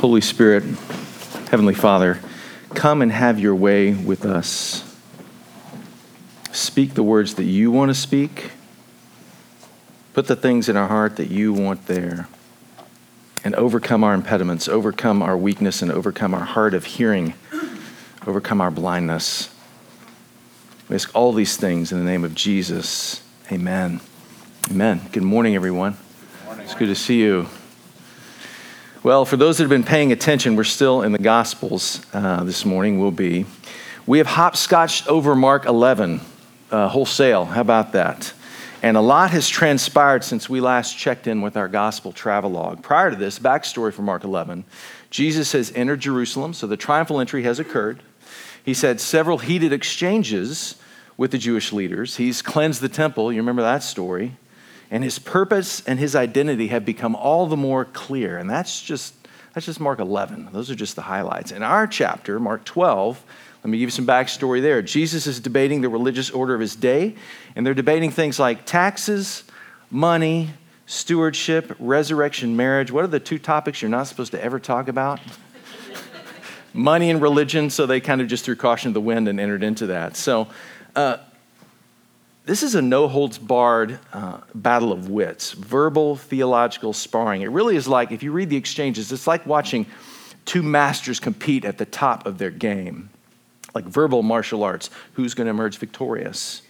Holy Spirit, Heavenly Father, come and have your way with us. Speak the words that you want to speak. Put the things in our heart that you want there. And overcome our impediments, overcome our weakness, and overcome our heart of hearing, overcome our blindness. We ask all these things in the name of Jesus. Amen. Amen. Good morning, everyone. Morning. It's good to see you. Well, for those that have been paying attention, we're still in the Gospels uh, this morning. We'll be. We have hopscotched over Mark 11 uh, wholesale. How about that? And a lot has transpired since we last checked in with our gospel travelogue. Prior to this, backstory for Mark 11 Jesus has entered Jerusalem, so the triumphal entry has occurred. He's had several heated exchanges with the Jewish leaders. He's cleansed the temple. You remember that story and his purpose and his identity have become all the more clear. And that's just that's just Mark 11. Those are just the highlights. In our chapter, Mark 12, let me give you some backstory there. Jesus is debating the religious order of his day, and they're debating things like taxes, money, stewardship, resurrection, marriage. What are the two topics you're not supposed to ever talk about? money and religion, so they kind of just threw caution to the wind and entered into that. So, uh, this is a no holds barred uh, battle of wits, verbal theological sparring. It really is like, if you read the exchanges, it's like watching two masters compete at the top of their game, like verbal martial arts. Who's going to emerge victorious?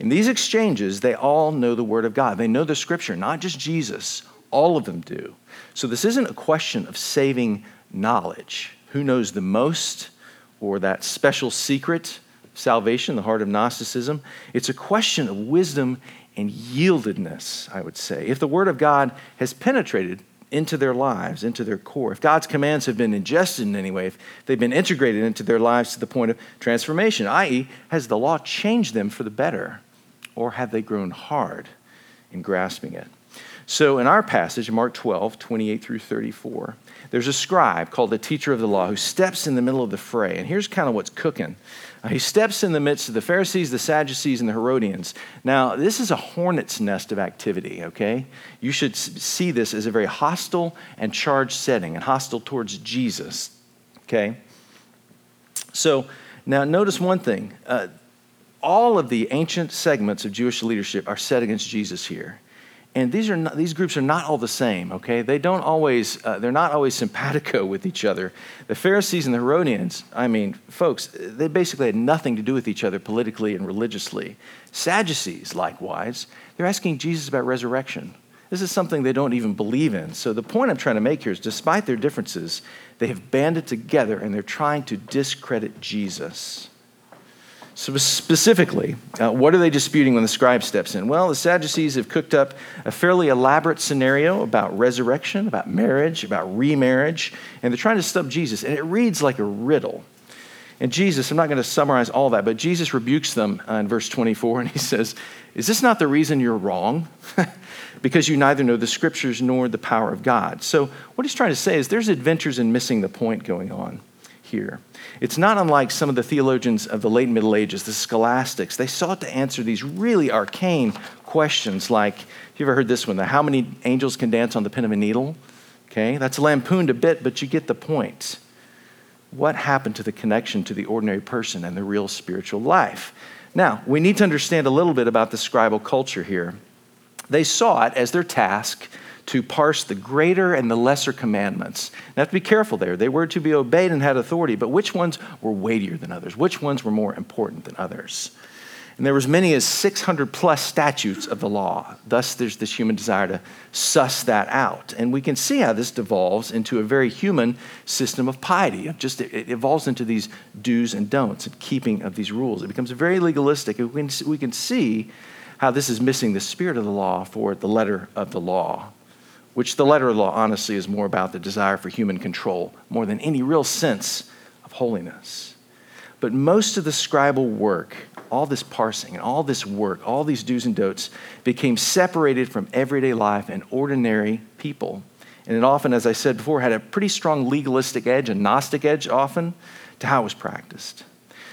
In these exchanges, they all know the Word of God. They know the Scripture, not just Jesus. All of them do. So this isn't a question of saving knowledge. Who knows the most or that special secret? Salvation, the heart of Gnosticism. It's a question of wisdom and yieldedness, I would say. If the Word of God has penetrated into their lives, into their core, if God's commands have been ingested in any way, if they've been integrated into their lives to the point of transformation, i.e., has the law changed them for the better, or have they grown hard in grasping it? So, in our passage, Mark 12, 28 through 34, there's a scribe called the teacher of the law who steps in the middle of the fray. And here's kind of what's cooking uh, he steps in the midst of the Pharisees, the Sadducees, and the Herodians. Now, this is a hornet's nest of activity, okay? You should see this as a very hostile and charged setting, and hostile towards Jesus, okay? So, now notice one thing. Uh, all of the ancient segments of Jewish leadership are set against Jesus here and these are not, these groups are not all the same okay? They don't always uh, they're not always simpatico with each other. The pharisees and the herodians i mean folks they basically had nothing to do with each other politically and religiously. Sadducees likewise they're asking jesus about resurrection. This is something they don't even believe in. So the point i'm trying to make here is despite their differences they have banded together and they're trying to discredit jesus so specifically, uh, what are they disputing when the scribe steps in? Well, the Sadducees have cooked up a fairly elaborate scenario about resurrection, about marriage, about remarriage, and they're trying to stub Jesus. And it reads like a riddle. And Jesus, I'm not going to summarize all that, but Jesus rebukes them uh, in verse 24, and he says, Is this not the reason you're wrong? because you neither know the scriptures nor the power of God. So, what he's trying to say is there's adventures in missing the point going on here. It's not unlike some of the theologians of the late Middle Ages, the scholastics. They sought to answer these really arcane questions like, have you ever heard this one, the how many angels can dance on the pin of a needle? Okay, that's lampooned a bit, but you get the point. What happened to the connection to the ordinary person and the real spiritual life? Now, we need to understand a little bit about the scribal culture here. They saw it as their task to parse the greater and the lesser commandments. You have to be careful there. They were to be obeyed and had authority, but which ones were weightier than others? Which ones were more important than others? And there were as many as 600 plus statutes of the law. Thus, there's this human desire to suss that out. And we can see how this devolves into a very human system of piety. It just it evolves into these do's and don'ts and keeping of these rules. It becomes very legalistic. We can, we can see how this is missing the spirit of the law for the letter of the law which the letter of the law honestly is more about the desire for human control more than any real sense of holiness. But most of the scribal work, all this parsing and all this work, all these do's and don'ts, became separated from everyday life and ordinary people. And it often, as I said before, had a pretty strong legalistic edge, a Gnostic edge often, to how it was practiced.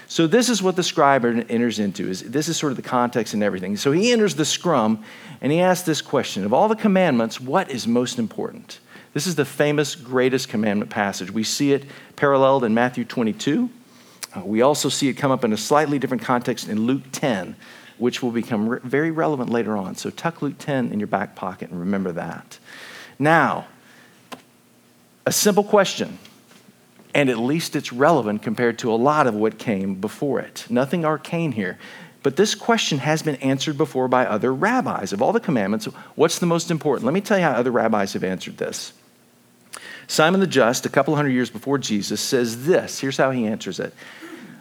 So this is what the scribe enters into. Is this is sort of the context and everything. So he enters the scrum and he asks this question: Of all the commandments, what is most important? This is the famous greatest commandment passage. We see it paralleled in Matthew 22. Uh, we also see it come up in a slightly different context in Luke 10, which will become re- very relevant later on. So tuck Luke 10 in your back pocket and remember that. Now, a simple question, and at least it's relevant compared to a lot of what came before it. Nothing arcane here. But this question has been answered before by other rabbis. Of all the commandments, what's the most important? Let me tell you how other rabbis have answered this. Simon the Just, a couple hundred years before Jesus, says this. Here's how he answers it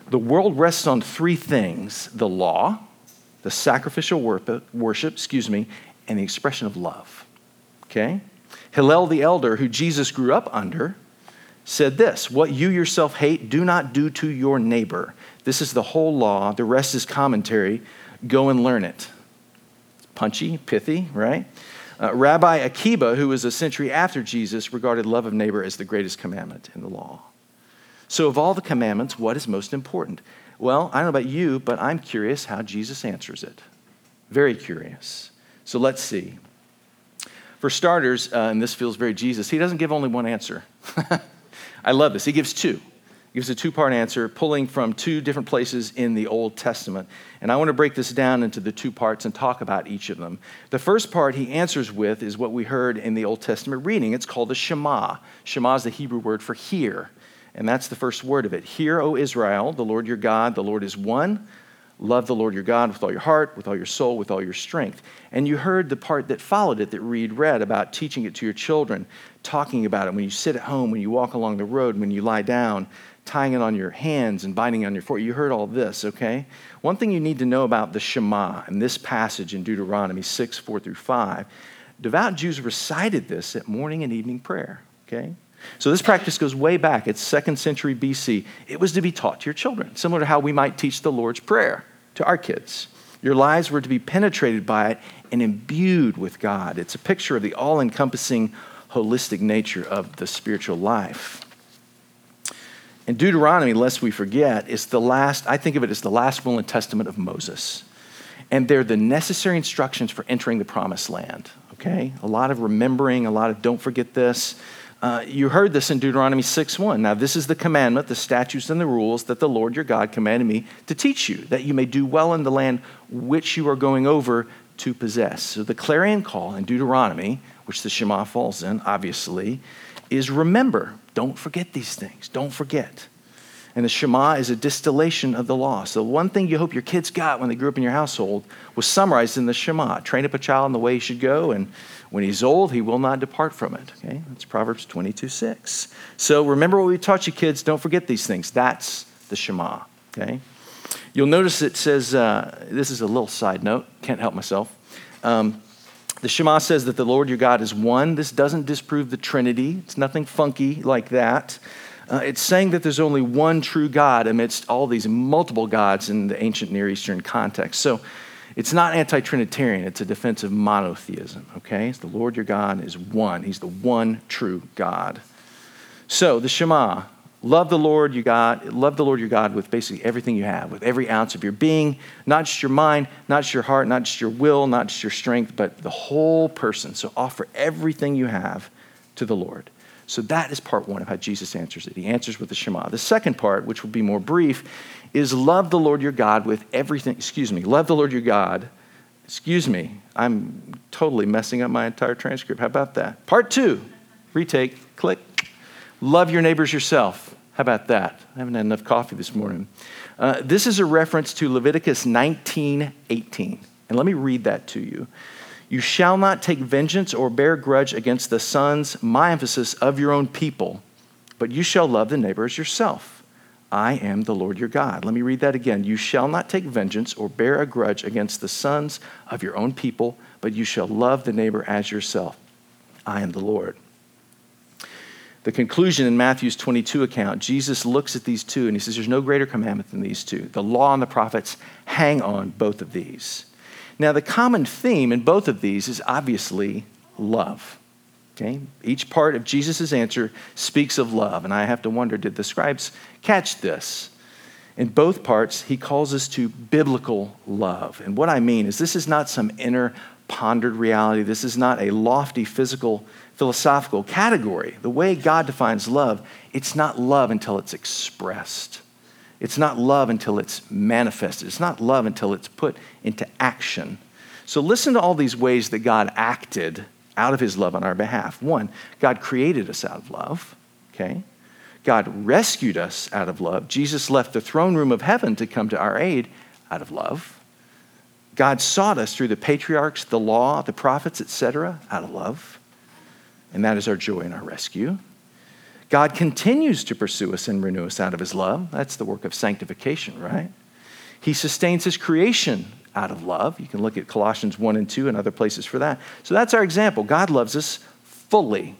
The world rests on three things the law, the sacrificial worship, excuse me, and the expression of love. Okay? Hillel the elder, who Jesus grew up under, said this What you yourself hate, do not do to your neighbor. This is the whole law. The rest is commentary. Go and learn it. Punchy, pithy, right? Uh, Rabbi Akiba, who was a century after Jesus, regarded love of neighbor as the greatest commandment in the law. So, of all the commandments, what is most important? Well, I don't know about you, but I'm curious how Jesus answers it. Very curious. So, let's see. For starters, uh, and this feels very Jesus, he doesn't give only one answer. I love this. He gives two He gives a two part answer, pulling from two different places in the Old Testament. And I want to break this down into the two parts and talk about each of them. The first part he answers with is what we heard in the Old Testament reading. It's called the Shema. Shema is the Hebrew word for hear. And that's the first word of it. Hear, O Israel, the Lord your God, the Lord is one. Love the Lord your God with all your heart, with all your soul, with all your strength. And you heard the part that followed it that Reed read about teaching it to your children, talking about it when you sit at home, when you walk along the road, when you lie down, tying it on your hands and binding it on your forehead. You heard all this, okay? One thing you need to know about the Shema in this passage in Deuteronomy 6, 4 through 5, devout Jews recited this at morning and evening prayer, okay? So this practice goes way back. It's second century BC. It was to be taught to your children, similar to how we might teach the Lord's Prayer to our kids. Your lives were to be penetrated by it and imbued with God. It's a picture of the all encompassing, holistic nature of the spiritual life. And Deuteronomy, lest we forget, is the last, I think of it as the last will and testament of Moses. And they're the necessary instructions for entering the promised land. Okay? A lot of remembering, a lot of don't forget this. Uh, you heard this in Deuteronomy 6 1. Now, this is the commandment, the statutes, and the rules that the Lord your God commanded me to teach you, that you may do well in the land which you are going over to possess. So, the clarion call in Deuteronomy, which the Shema falls in, obviously, is remember. Don't forget these things. Don't forget. And the Shema is a distillation of the law. So, one thing you hope your kids got when they grew up in your household was summarized in the Shema train up a child in the way he should go, and when he's old, he will not depart from it. Okay? That's Proverbs 22 6. So, remember what we taught you, kids. Don't forget these things. That's the Shema. Okay? You'll notice it says, uh, this is a little side note, can't help myself. Um, the Shema says that the Lord your God is one. This doesn't disprove the Trinity, it's nothing funky like that. Uh, it's saying that there's only one true God amidst all these multiple gods in the ancient Near Eastern context. So it's not anti Trinitarian, it's a defense of monotheism, okay? It's the Lord your God is one, He's the one true God. So the Shema Love the Lord your God, love the Lord your God with basically everything you have, with every ounce of your being, not just your mind, not just your heart, not just your will, not just your strength, but the whole person. So offer everything you have to the Lord. So that is part one of how Jesus answers it. He answers with the Shema. The second part, which will be more brief, is love the Lord your God with everything. Excuse me, love the Lord your God. Excuse me, I'm totally messing up my entire transcript. How about that? Part two, retake, click. Love your neighbors yourself. How about that? I haven't had enough coffee this morning. Uh, this is a reference to Leviticus 19 18. And let me read that to you. You shall not take vengeance or bear grudge against the sons, my emphasis, of your own people, but you shall love the neighbor as yourself. I am the Lord your God. Let me read that again. You shall not take vengeance or bear a grudge against the sons of your own people, but you shall love the neighbor as yourself. I am the Lord. The conclusion in Matthew's 22 account, Jesus looks at these two and he says, There's no greater commandment than these two. The law and the prophets hang on both of these. Now, the common theme in both of these is obviously love. Okay? Each part of Jesus' answer speaks of love. And I have to wonder did the scribes catch this? In both parts, he calls us to biblical love. And what I mean is, this is not some inner pondered reality. This is not a lofty physical, philosophical category. The way God defines love, it's not love until it's expressed. It's not love until it's manifested. It's not love until it's put into action. So listen to all these ways that God acted out of his love on our behalf. One, God created us out of love, okay? God rescued us out of love. Jesus left the throne room of heaven to come to our aid out of love. God sought us through the patriarchs, the law, the prophets, etc., out of love. And that is our joy and our rescue. God continues to pursue us and renew us out of his love. That's the work of sanctification, right? He sustains his creation out of love. You can look at Colossians 1 and 2 and other places for that. So that's our example. God loves us fully.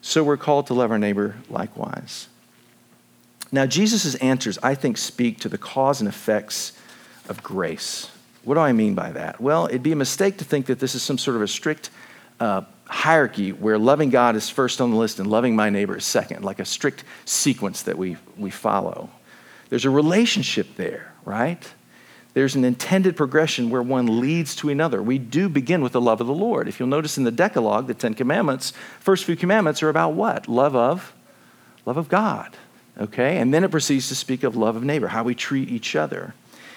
So we're called to love our neighbor likewise. Now, Jesus' answers, I think, speak to the cause and effects of grace. What do I mean by that? Well, it'd be a mistake to think that this is some sort of a strict uh, hierarchy where loving God is first on the list and loving my neighbor is second, like a strict sequence that we, we follow. There's a relationship there, right? There's an intended progression where one leads to another. We do begin with the love of the Lord. If you'll notice in the Decalogue, the Ten Commandments, first few commandments are about what? Love of, love of God. Okay? And then it proceeds to speak of love of neighbor, how we treat each other.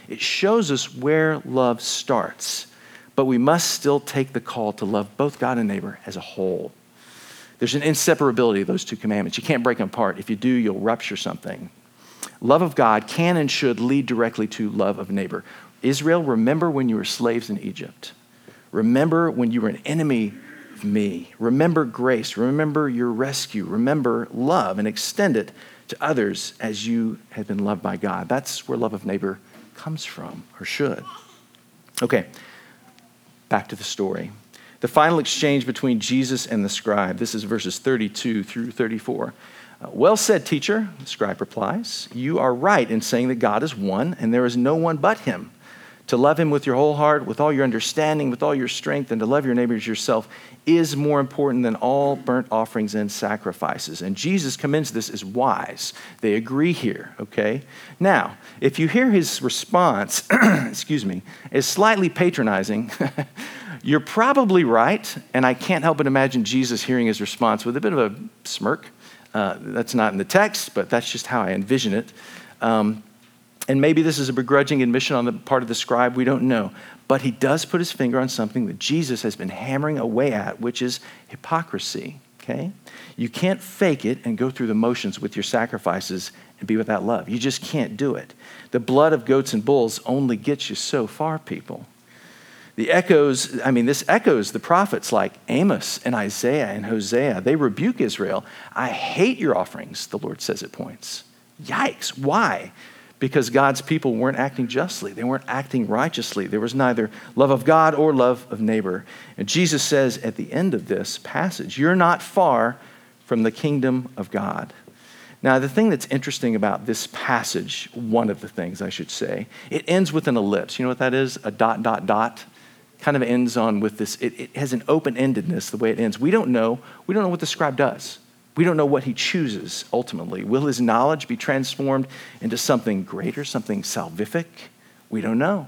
It shows us where love starts, but we must still take the call to love both God and neighbor as a whole. There's an inseparability of those two commandments. You can't break them apart. If you do, you'll rupture something. Love of God can and should lead directly to love of neighbor. Israel, remember when you were slaves in Egypt. Remember when you were an enemy of me. Remember grace. Remember your rescue. Remember love and extend it to others as you have been loved by God. That's where love of neighbor comes from, or should. Okay, back to the story. The final exchange between Jesus and the scribe. This is verses 32 through 34. Uh, well said, teacher, the scribe replies. You are right in saying that God is one, and there is no one but him. To love him with your whole heart, with all your understanding, with all your strength, and to love your neighbors yourself is more important than all burnt offerings and sacrifices. And Jesus commends this as wise. They agree here, okay? Now, if you hear his response, excuse me, is slightly patronizing, you're probably right, and I can't help but imagine Jesus hearing his response with a bit of a smirk. Uh, that's not in the text, but that's just how I envision it. Um, and maybe this is a begrudging admission on the part of the scribe, we don't know. But he does put his finger on something that Jesus has been hammering away at, which is hypocrisy. Okay? You can't fake it and go through the motions with your sacrifices and be without love. You just can't do it. The blood of goats and bulls only gets you so far, people. The echoes, I mean, this echoes the prophets like Amos and Isaiah and Hosea. They rebuke Israel. I hate your offerings, the Lord says at points. Yikes. Why? Because God's people weren't acting justly. They weren't acting righteously. There was neither love of God or love of neighbor. And Jesus says at the end of this passage, You're not far from the kingdom of God. Now, the thing that's interesting about this passage, one of the things I should say, it ends with an ellipse. You know what that is? A dot, dot, dot. Kind of ends on with this, it, it has an open endedness the way it ends. We don't know. We don't know what the scribe does. We don't know what he chooses ultimately. Will his knowledge be transformed into something greater, something salvific? We don't know.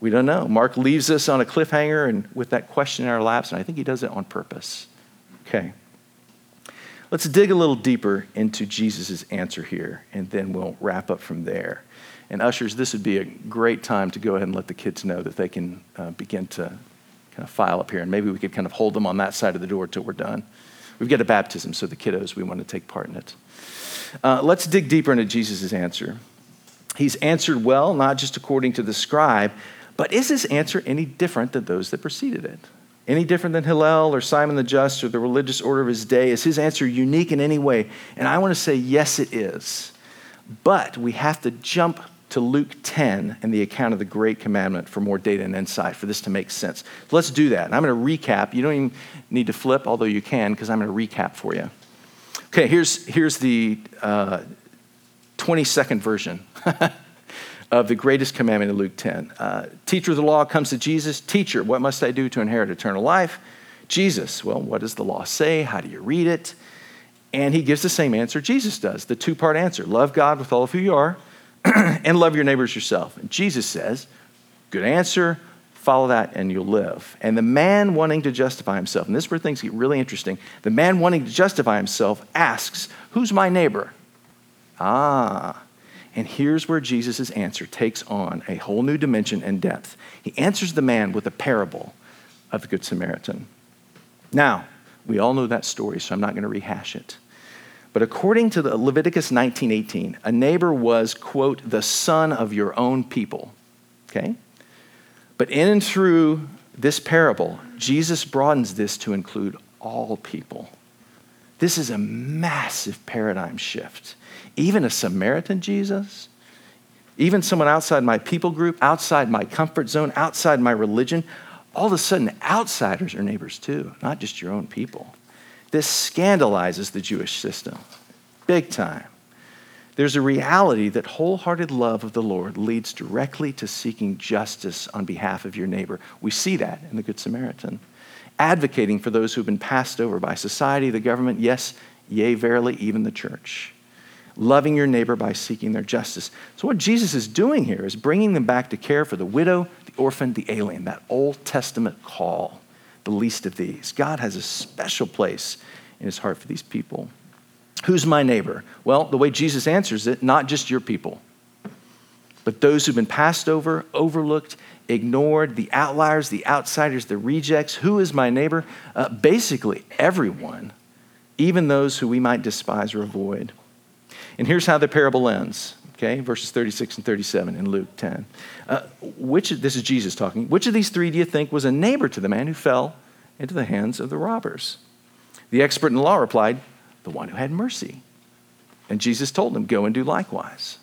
We don't know. Mark leaves us on a cliffhanger and with that question in our laps, and I think he does it on purpose. Okay. Let's dig a little deeper into Jesus' answer here, and then we'll wrap up from there. And ushers, this would be a great time to go ahead and let the kids know that they can uh, begin to kind of file up here, and maybe we could kind of hold them on that side of the door till we're done. We've got a baptism, so the kiddos, we want to take part in it. Uh, let's dig deeper into Jesus' answer. He's answered well, not just according to the scribe, but is his answer any different than those that preceded it? Any different than Hillel or Simon the Just or the religious order of his day? Is his answer unique in any way? And I want to say, yes, it is. But we have to jump to Luke 10 and the account of the Great Commandment for more data and insight for this to make sense. Let's do that. And I'm going to recap. You don't even need to flip, although you can, because I'm going to recap for you. Okay, here's, here's the uh, 22nd version of the greatest commandment in Luke 10. Uh, teacher of the law comes to Jesus. Teacher, what must I do to inherit eternal life? Jesus, well, what does the law say? How do you read it? And he gives the same answer Jesus does, the two part answer love God with all of who you are and love your neighbors yourself. And Jesus says, Good answer, Follow that and you'll live. And the man wanting to justify himself, and this is where things get really interesting. The man wanting to justify himself asks, Who's my neighbor? Ah. And here's where Jesus' answer takes on a whole new dimension and depth. He answers the man with a parable of the Good Samaritan. Now, we all know that story, so I'm not going to rehash it. But according to Leviticus 19:18, a neighbor was, quote, the son of your own people. Okay? But in and through this parable, Jesus broadens this to include all people. This is a massive paradigm shift. Even a Samaritan Jesus, even someone outside my people group, outside my comfort zone, outside my religion, all of a sudden outsiders are neighbors too, not just your own people. This scandalizes the Jewish system, big time. There's a reality that wholehearted love of the Lord leads directly to seeking justice on behalf of your neighbor. We see that in the Good Samaritan. Advocating for those who've been passed over by society, the government, yes, yea, verily, even the church. Loving your neighbor by seeking their justice. So, what Jesus is doing here is bringing them back to care for the widow, the orphan, the alien, that Old Testament call, the least of these. God has a special place in his heart for these people. Who's my neighbor? Well, the way Jesus answers it, not just your people, but those who've been passed over, overlooked, ignored, the outliers, the outsiders, the rejects. Who is my neighbor? Uh, basically, everyone, even those who we might despise or avoid. And here's how the parable ends. Okay, verses 36 and 37 in Luke 10. Uh, which, this is Jesus talking. Which of these three do you think was a neighbor to the man who fell into the hands of the robbers? The expert in law replied, the one who had mercy. And Jesus told him, Go and do likewise.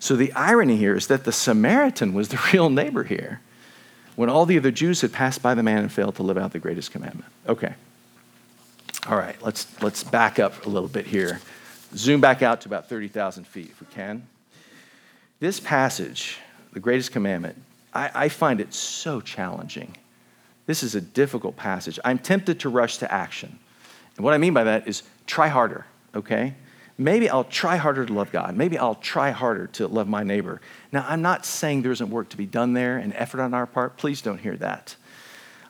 So the irony here is that the Samaritan was the real neighbor here when all the other Jews had passed by the man and failed to live out the greatest commandment. Okay. All right, let's, let's back up a little bit here. Zoom back out to about 30,000 feet if we can. This passage, the greatest commandment, I, I find it so challenging. This is a difficult passage. I'm tempted to rush to action. And what I mean by that is try harder, okay? Maybe I'll try harder to love God. Maybe I'll try harder to love my neighbor. Now, I'm not saying there isn't work to be done there and effort on our part. Please don't hear that.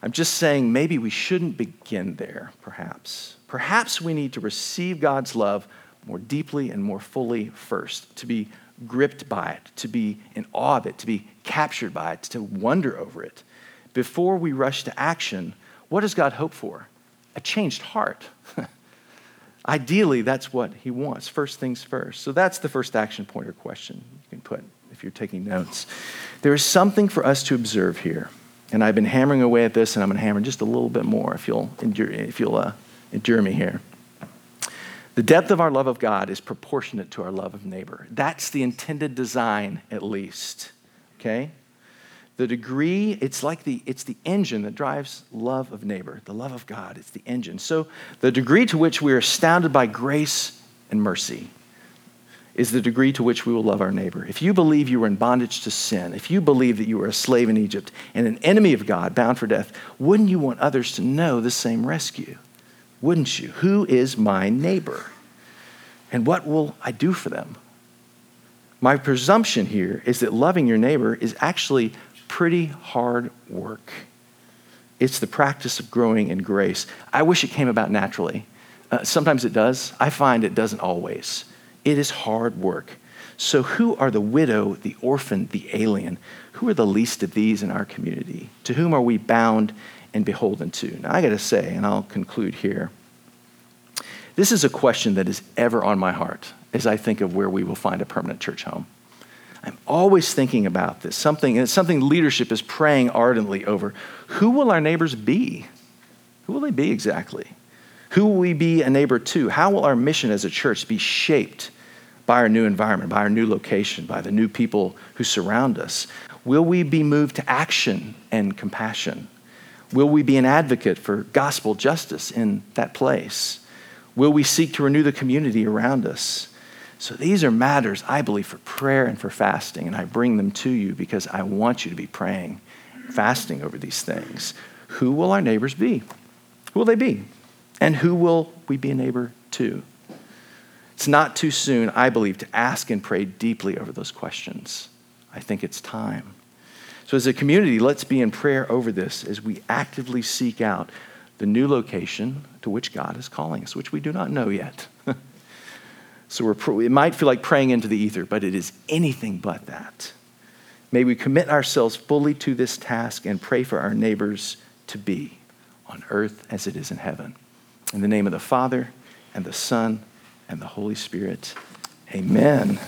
I'm just saying maybe we shouldn't begin there, perhaps. Perhaps we need to receive God's love more deeply and more fully first, to be gripped by it, to be in awe of it, to be captured by it, to wonder over it. Before we rush to action, what does God hope for? A changed heart. Ideally, that's what he wants. First things first. So that's the first action point or question you can put if you're taking notes. There is something for us to observe here. And I've been hammering away at this, and I'm going to hammer just a little bit more if you'll endure, if you'll, uh, endure me here. The depth of our love of God is proportionate to our love of neighbor. That's the intended design, at least. Okay? The degree, it's like the, it's the engine that drives love of neighbor, the love of God. It's the engine. So the degree to which we are astounded by grace and mercy is the degree to which we will love our neighbor. If you believe you were in bondage to sin, if you believe that you were a slave in Egypt and an enemy of God bound for death, wouldn't you want others to know the same rescue? Wouldn't you? Who is my neighbor? And what will I do for them? My presumption here is that loving your neighbor is actually pretty hard work. It's the practice of growing in grace. I wish it came about naturally. Uh, sometimes it does. I find it doesn't always. It is hard work. So, who are the widow, the orphan, the alien? Who are the least of these in our community? To whom are we bound and beholden to? Now, I got to say, and I'll conclude here this is a question that is ever on my heart as I think of where we will find a permanent church home. I'm always thinking about this, something, and it's something leadership is praying ardently over. Who will our neighbors be? Who will they be exactly? Who will we be a neighbor to? How will our mission as a church be shaped by our new environment, by our new location, by the new people who surround us? Will we be moved to action and compassion? Will we be an advocate for gospel justice in that place? Will we seek to renew the community around us? So these are matters, I believe, for prayer and for fasting. And I bring them to you because I want you to be praying, fasting over these things. Who will our neighbors be? Who will they be? And who will we be a neighbor to? It's not too soon, I believe, to ask and pray deeply over those questions. I think it's time. So, as a community, let's be in prayer over this as we actively seek out the new location to which God is calling us, which we do not know yet. so, we're, it might feel like praying into the ether, but it is anything but that. May we commit ourselves fully to this task and pray for our neighbors to be on earth as it is in heaven. In the name of the Father, and the Son, and the Holy Spirit, amen.